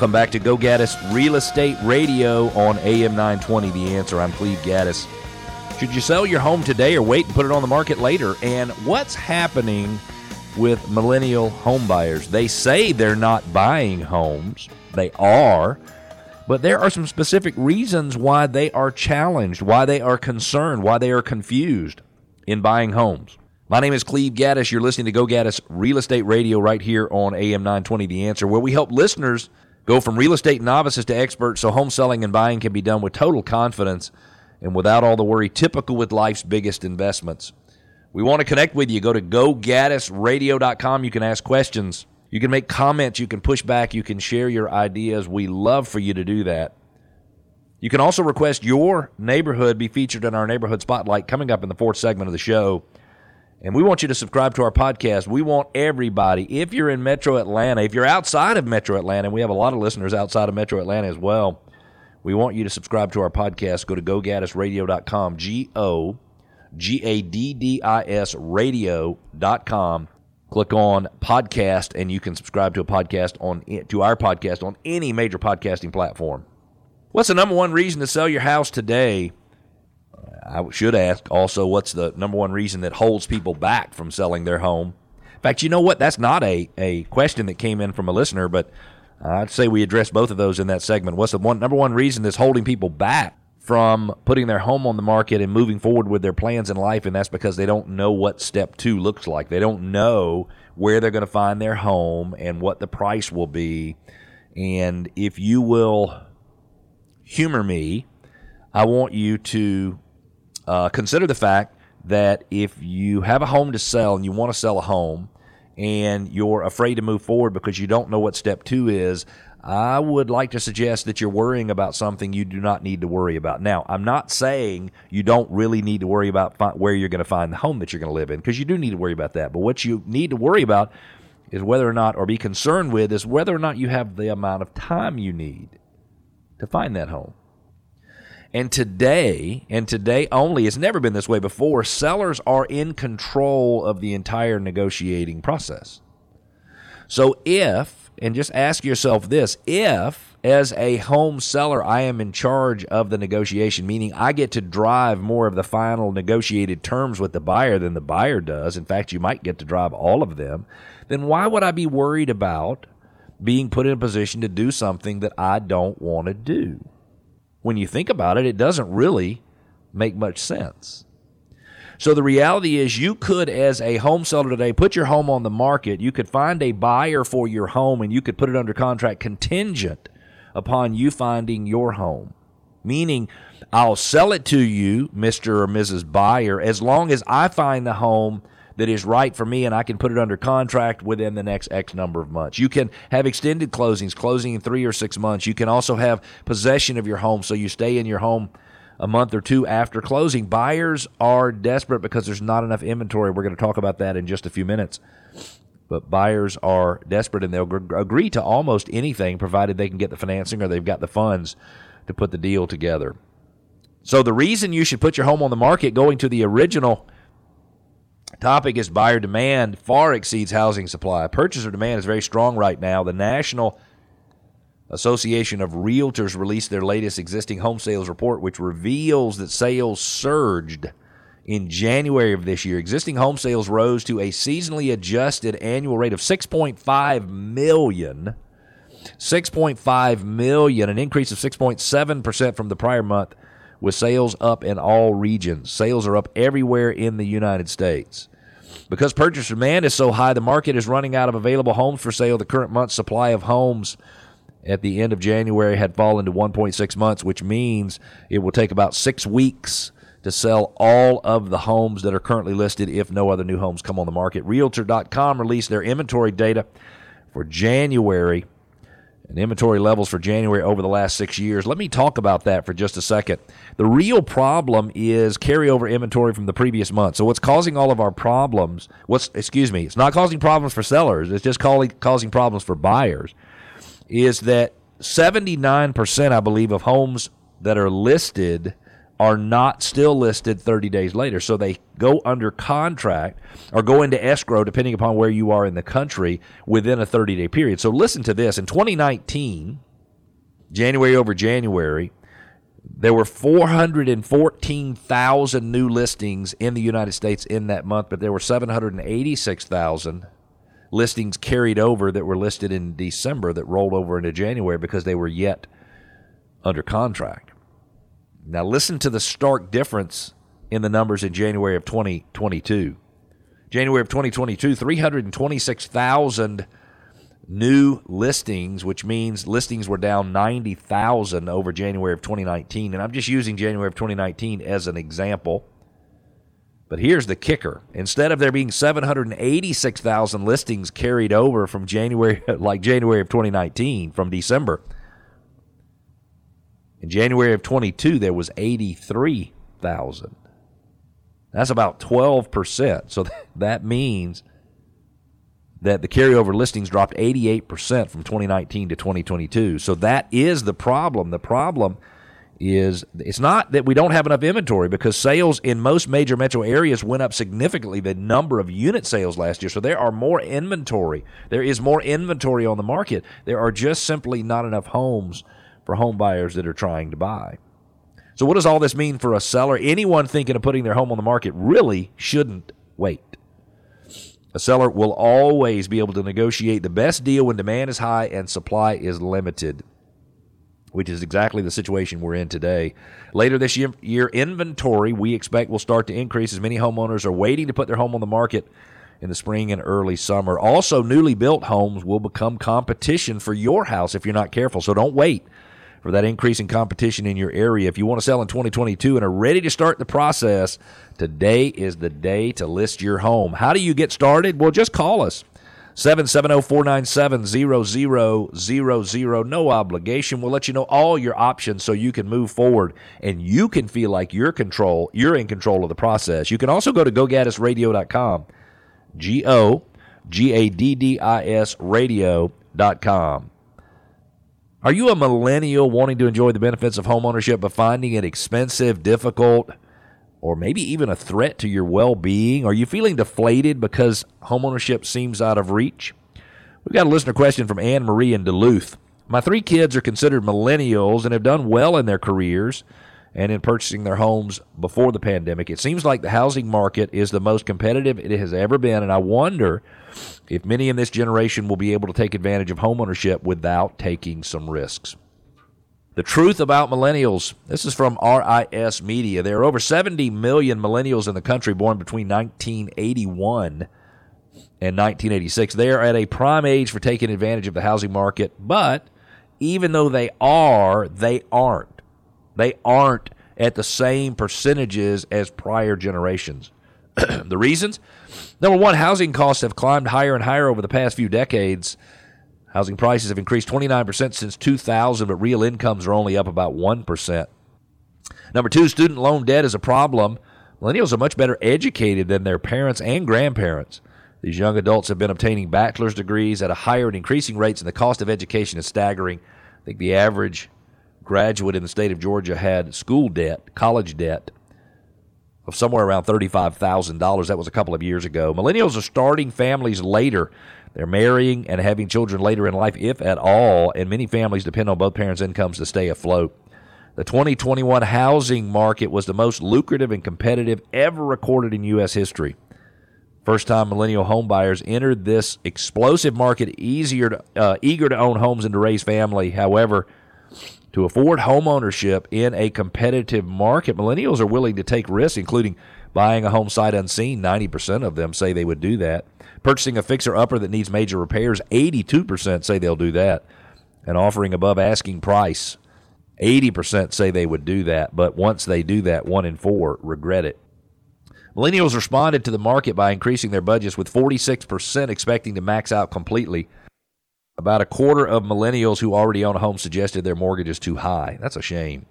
Welcome back to Go Gaddis Real Estate Radio on AM 920. The answer. I'm Cleve Gaddis. Should you sell your home today or wait and put it on the market later? And what's happening with millennial home buyers? They say they're not buying homes. They are. But there are some specific reasons why they are challenged, why they are concerned, why they are confused in buying homes. My name is Cleve Gaddis. You're listening to Go Gaddis Real Estate Radio right here on AM 920 The Answer, where we help listeners go from real estate novices to experts so home selling and buying can be done with total confidence and without all the worry typical with life's biggest investments. We want to connect with you. Go to gogaddisradio.com. You can ask questions. You can make comments. You can push back. You can share your ideas. We love for you to do that. You can also request your neighborhood be featured in our neighborhood spotlight coming up in the fourth segment of the show. And we want you to subscribe to our podcast. We want everybody, if you're in Metro Atlanta, if you're outside of Metro Atlanta, we have a lot of listeners outside of Metro Atlanta as well. We want you to subscribe to our podcast. Go to gogaddisradio.com, G O G A D D I S radio.com. Click on podcast, and you can subscribe to a podcast on to our podcast on any major podcasting platform. What's the number one reason to sell your house today? I should ask also what's the number one reason that holds people back from selling their home. In fact, you know what? That's not a, a question that came in from a listener, but I'd say we address both of those in that segment. What's the one number one reason that's holding people back from putting their home on the market and moving forward with their plans in life? And that's because they don't know what step two looks like. They don't know where they're going to find their home and what the price will be. And if you will humor me, I want you to uh, consider the fact that if you have a home to sell and you want to sell a home and you're afraid to move forward because you don't know what step two is, I would like to suggest that you're worrying about something you do not need to worry about. Now, I'm not saying you don't really need to worry about fi- where you're going to find the home that you're going to live in, because you do need to worry about that. But what you need to worry about is whether or not, or be concerned with, is whether or not you have the amount of time you need to find that home. And today, and today only, it's never been this way before, sellers are in control of the entire negotiating process. So if, and just ask yourself this, if as a home seller I am in charge of the negotiation, meaning I get to drive more of the final negotiated terms with the buyer than the buyer does, in fact, you might get to drive all of them, then why would I be worried about being put in a position to do something that I don't want to do? When you think about it, it doesn't really make much sense. So the reality is, you could, as a home seller today, put your home on the market. You could find a buyer for your home and you could put it under contract contingent upon you finding your home. Meaning, I'll sell it to you, Mr. or Mrs. Buyer, as long as I find the home that is right for me and I can put it under contract within the next X number of months. You can have extended closings, closing in three or six months. You can also have possession of your home so you stay in your home a month or two after closing. Buyers are desperate because there's not enough inventory. We're going to talk about that in just a few minutes. But buyers are desperate and they'll gr- agree to almost anything provided they can get the financing or they've got the funds to put the deal together. So the reason you should put your home on the market going to the original topic is buyer demand far exceeds housing supply. Purchaser demand is very strong right now. The National Association of Realtors released their latest existing home sales report, which reveals that sales surged in January of this year. Existing home sales rose to a seasonally adjusted annual rate of 6.5 million. 6.5 million, an increase of 6.7% from the prior month with sales up in all regions. Sales are up everywhere in the United States. Because purchase demand is so high, the market is running out of available homes for sale. The current month's supply of homes at the end of January had fallen to 1.6 months, which means it will take about six weeks to sell all of the homes that are currently listed if no other new homes come on the market. Realtor.com released their inventory data for January and inventory levels for January over the last six years. Let me talk about that for just a second. The real problem is carryover inventory from the previous month. So, what's causing all of our problems? What's excuse me? It's not causing problems for sellers. It's just causing problems for buyers. Is that seventy nine percent, I believe, of homes that are listed are not still listed 30 days later. So they go under contract or go into escrow, depending upon where you are in the country, within a 30 day period. So listen to this. In 2019, January over January, there were 414,000 new listings in the United States in that month, but there were 786,000 listings carried over that were listed in December that rolled over into January because they were yet under contract. Now, listen to the stark difference in the numbers in January of 2022. January of 2022, 326,000 new listings, which means listings were down 90,000 over January of 2019. And I'm just using January of 2019 as an example. But here's the kicker. Instead of there being 786,000 listings carried over from January, like January of 2019, from December, in January of 22, there was 83,000. That's about 12%. So that means that the carryover listings dropped 88% from 2019 to 2022. So that is the problem. The problem is it's not that we don't have enough inventory because sales in most major metro areas went up significantly the number of unit sales last year so there are more inventory there is more inventory on the market there are just simply not enough homes for home buyers that are trying to buy so what does all this mean for a seller anyone thinking of putting their home on the market really shouldn't wait a seller will always be able to negotiate the best deal when demand is high and supply is limited which is exactly the situation we're in today. Later this year, year, inventory we expect will start to increase as many homeowners are waiting to put their home on the market in the spring and early summer. Also, newly built homes will become competition for your house if you're not careful. So don't wait for that increase in competition in your area. If you want to sell in 2022 and are ready to start the process, today is the day to list your home. How do you get started? Well, just call us. 770-497-0000. No obligation. We'll let you know all your options so you can move forward and you can feel like you're control, you're in control of the process. You can also go to gogaddisradio.com. G O G A D D I S radio.com. Are you a millennial wanting to enjoy the benefits of homeownership but finding it expensive, difficult, or maybe even a threat to your well being? Are you feeling deflated because homeownership seems out of reach? We've got a listener question from Anne Marie in Duluth. My three kids are considered millennials and have done well in their careers and in purchasing their homes before the pandemic. It seems like the housing market is the most competitive it has ever been, and I wonder if many in this generation will be able to take advantage of homeownership without taking some risks. The truth about millennials. This is from RIS Media. There are over 70 million millennials in the country born between 1981 and 1986. They are at a prime age for taking advantage of the housing market, but even though they are, they aren't. They aren't at the same percentages as prior generations. the reasons? Number one, housing costs have climbed higher and higher over the past few decades. Housing prices have increased 29% since 2000, but real incomes are only up about 1%. Number two, student loan debt is a problem. Millennials are much better educated than their parents and grandparents. These young adults have been obtaining bachelor's degrees at a higher and increasing rates, and the cost of education is staggering. I think the average graduate in the state of Georgia had school debt, college debt, of somewhere around $35,000. That was a couple of years ago. Millennials are starting families later they're marrying and having children later in life, if at all, and many families depend on both parents' incomes to stay afloat. The 2021 housing market was the most lucrative and competitive ever recorded in U.S. history. First time millennial homebuyers entered this explosive market easier to, uh, eager to own homes and to raise family. However, to afford home ownership in a competitive market, millennials are willing to take risks, including buying a home sight unseen. 90% of them say they would do that. Purchasing a fixer upper that needs major repairs, 82% say they'll do that. And offering above asking price, 80% say they would do that. But once they do that, one in four regret it. Millennials responded to the market by increasing their budgets, with 46% expecting to max out completely. About a quarter of millennials who already own a home suggested their mortgage is too high. That's a shame.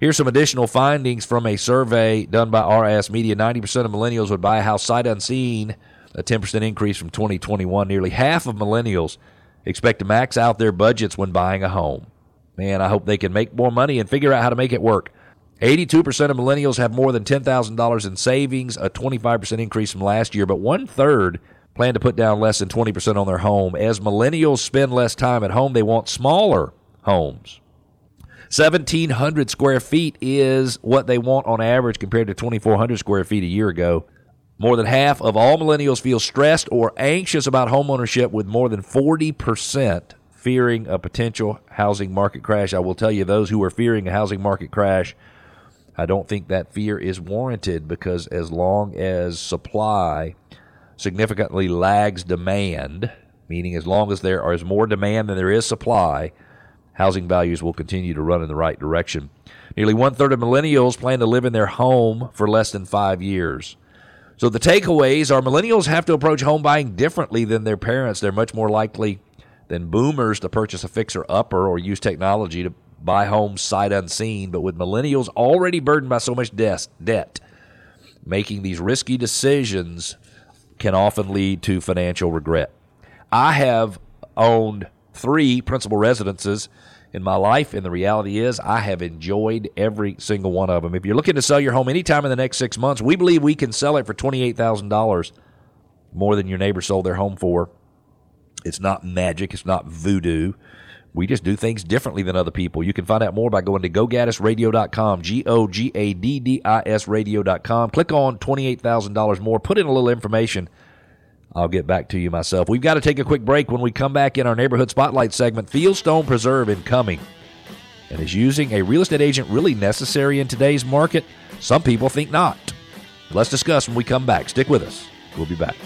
Here's some additional findings from a survey done by RIS Media. 90% of millennials would buy a house sight unseen a 10% increase from 2021. Nearly half of millennials expect to max out their budgets when buying a home. Man, I hope they can make more money and figure out how to make it work. 82% of millennials have more than $10,000 in savings, a 25% increase from last year, but one third plan to put down less than 20% on their home. As millennials spend less time at home, they want smaller homes. 1,700 square feet is what they want on average compared to 2,400 square feet a year ago. More than half of all millennials feel stressed or anxious about homeownership, with more than 40% fearing a potential housing market crash. I will tell you, those who are fearing a housing market crash, I don't think that fear is warranted because as long as supply significantly lags demand, meaning as long as there is more demand than there is supply, housing values will continue to run in the right direction. Nearly one third of millennials plan to live in their home for less than five years. So the takeaways are millennials have to approach home buying differently than their parents. They're much more likely than boomers to purchase a fixer upper or use technology to buy homes sight unseen. But with millennials already burdened by so much debt, making these risky decisions can often lead to financial regret. I have owned three principal residences in my life, and the reality is I have enjoyed every single one of them. If you're looking to sell your home anytime in the next six months, we believe we can sell it for $28,000 more than your neighbor sold their home for. It's not magic, it's not voodoo. We just do things differently than other people. You can find out more by going to gogaddisradio.com, G O G A D D I S radio.com. Click on $28,000 more, put in a little information I'll get back to you myself. We've got to take a quick break. When we come back in our neighborhood spotlight segment, Fieldstone Preserve in Cumming. And is using a real estate agent really necessary in today's market? Some people think not. Let's discuss when we come back. Stick with us. We'll be back.